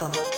Welcome.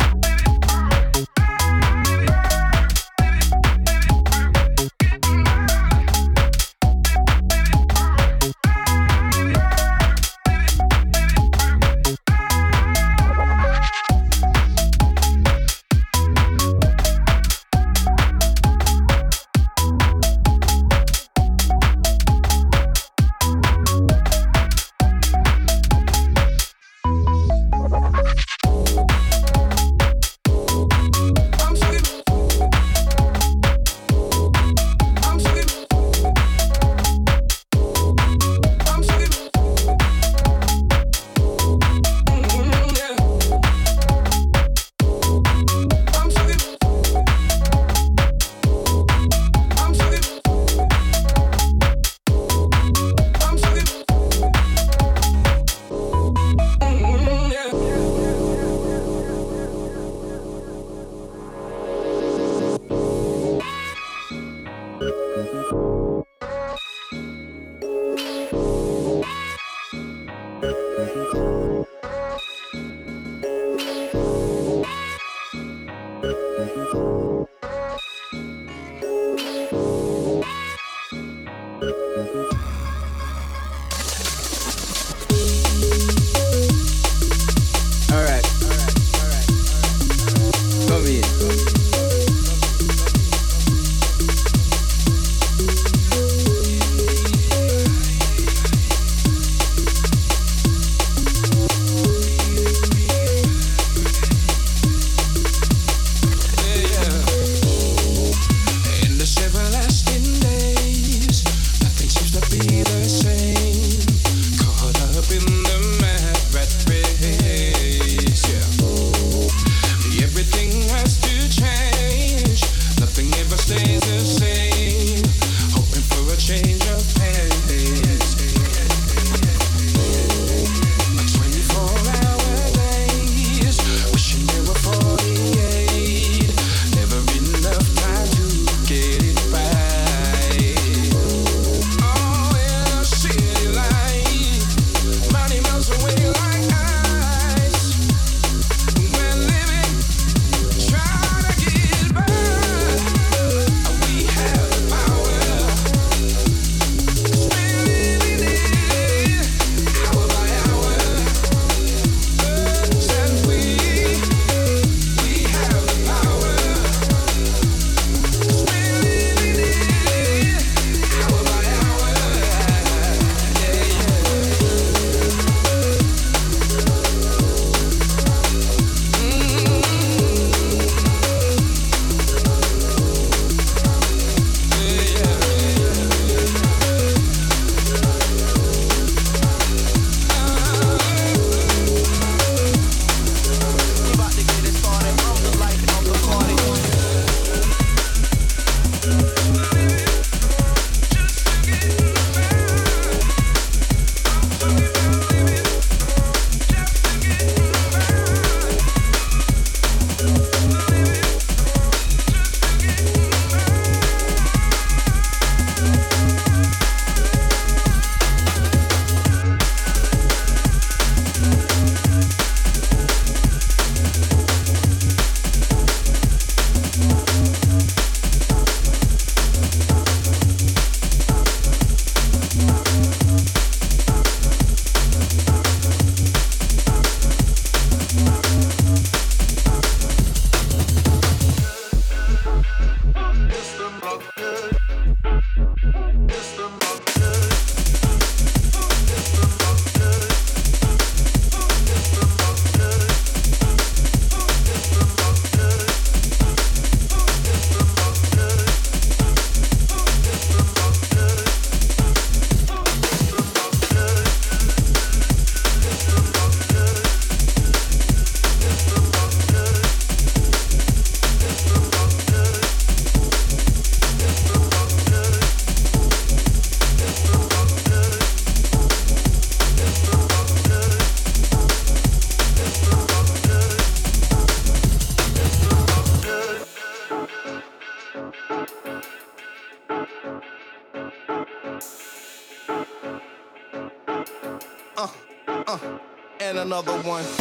another one.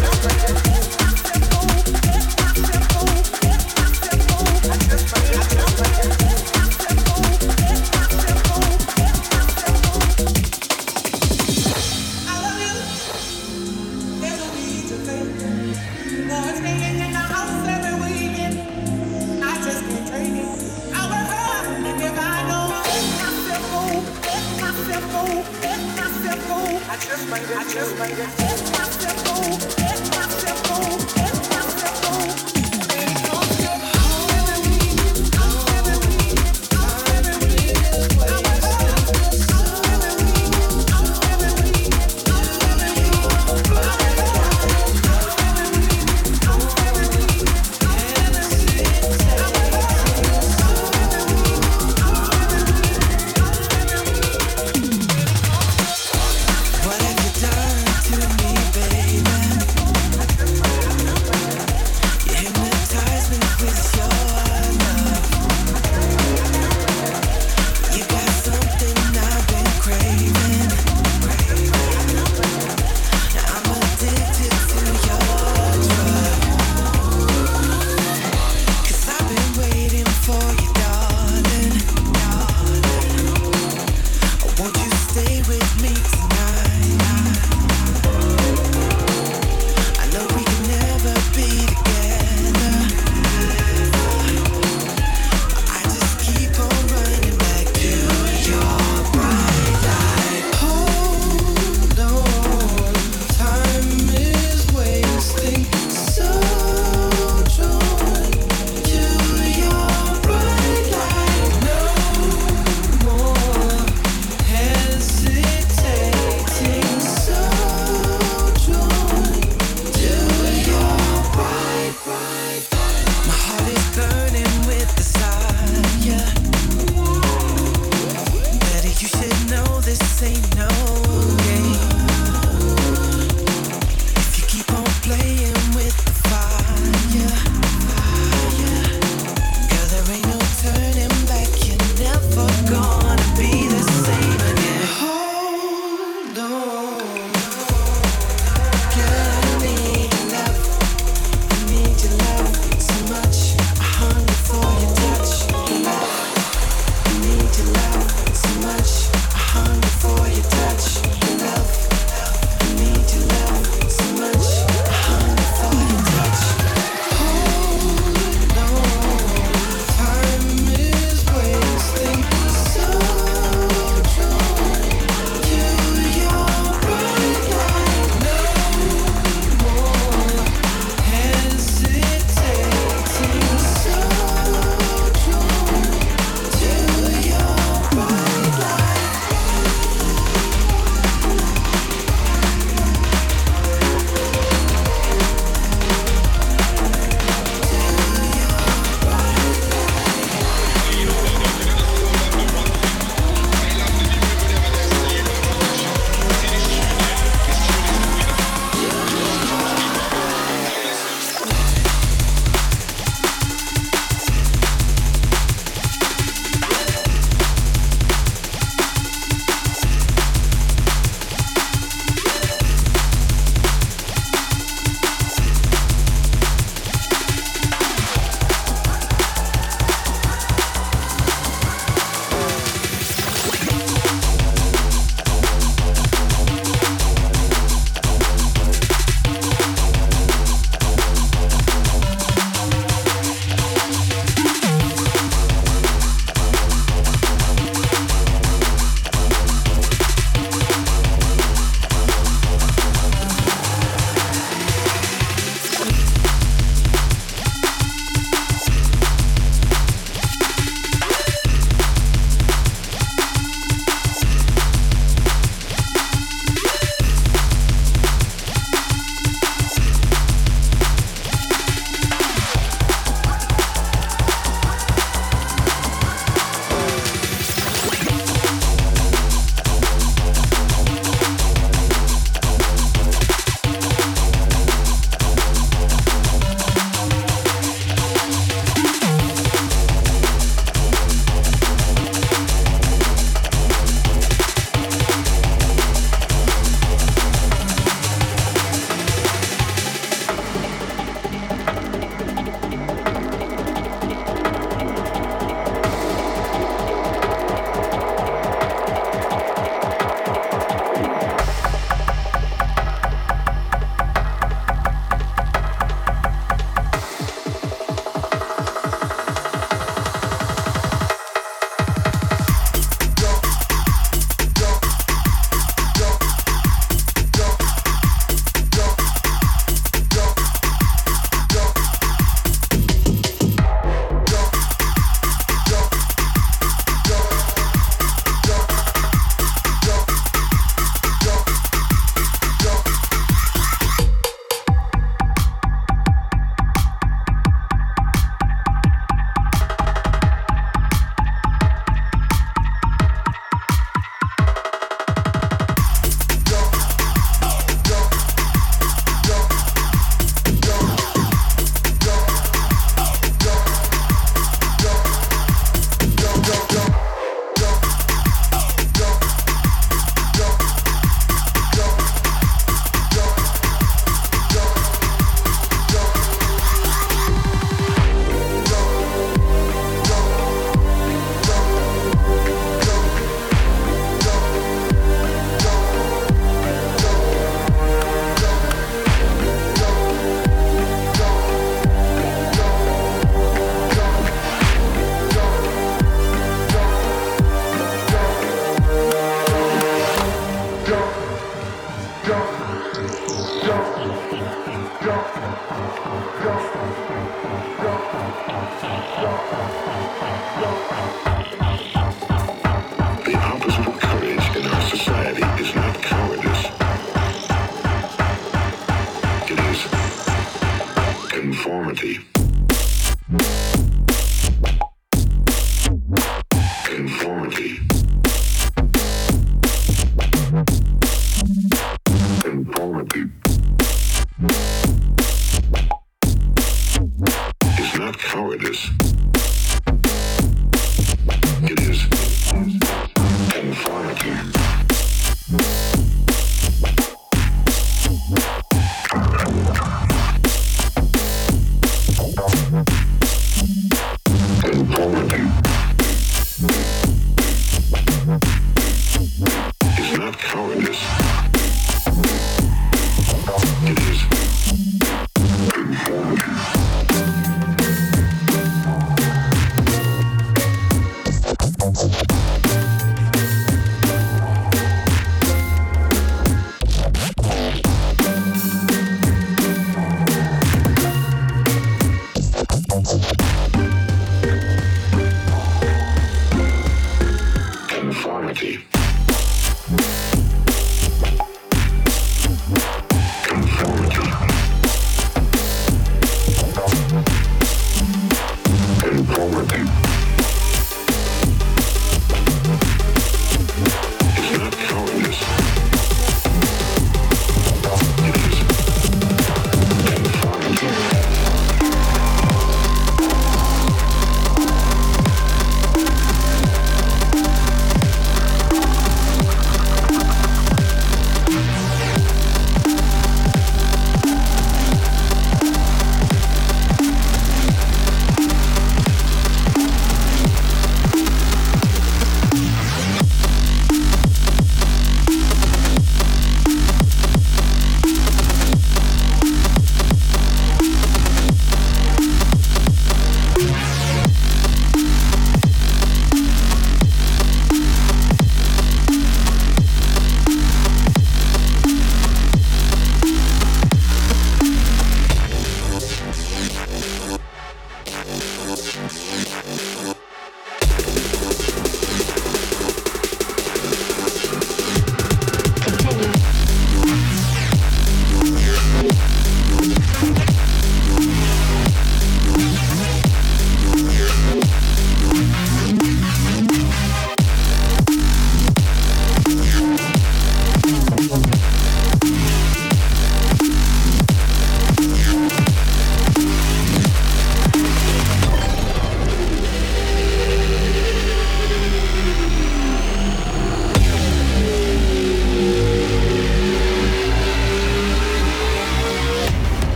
Gracias.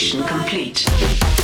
Isolation complete.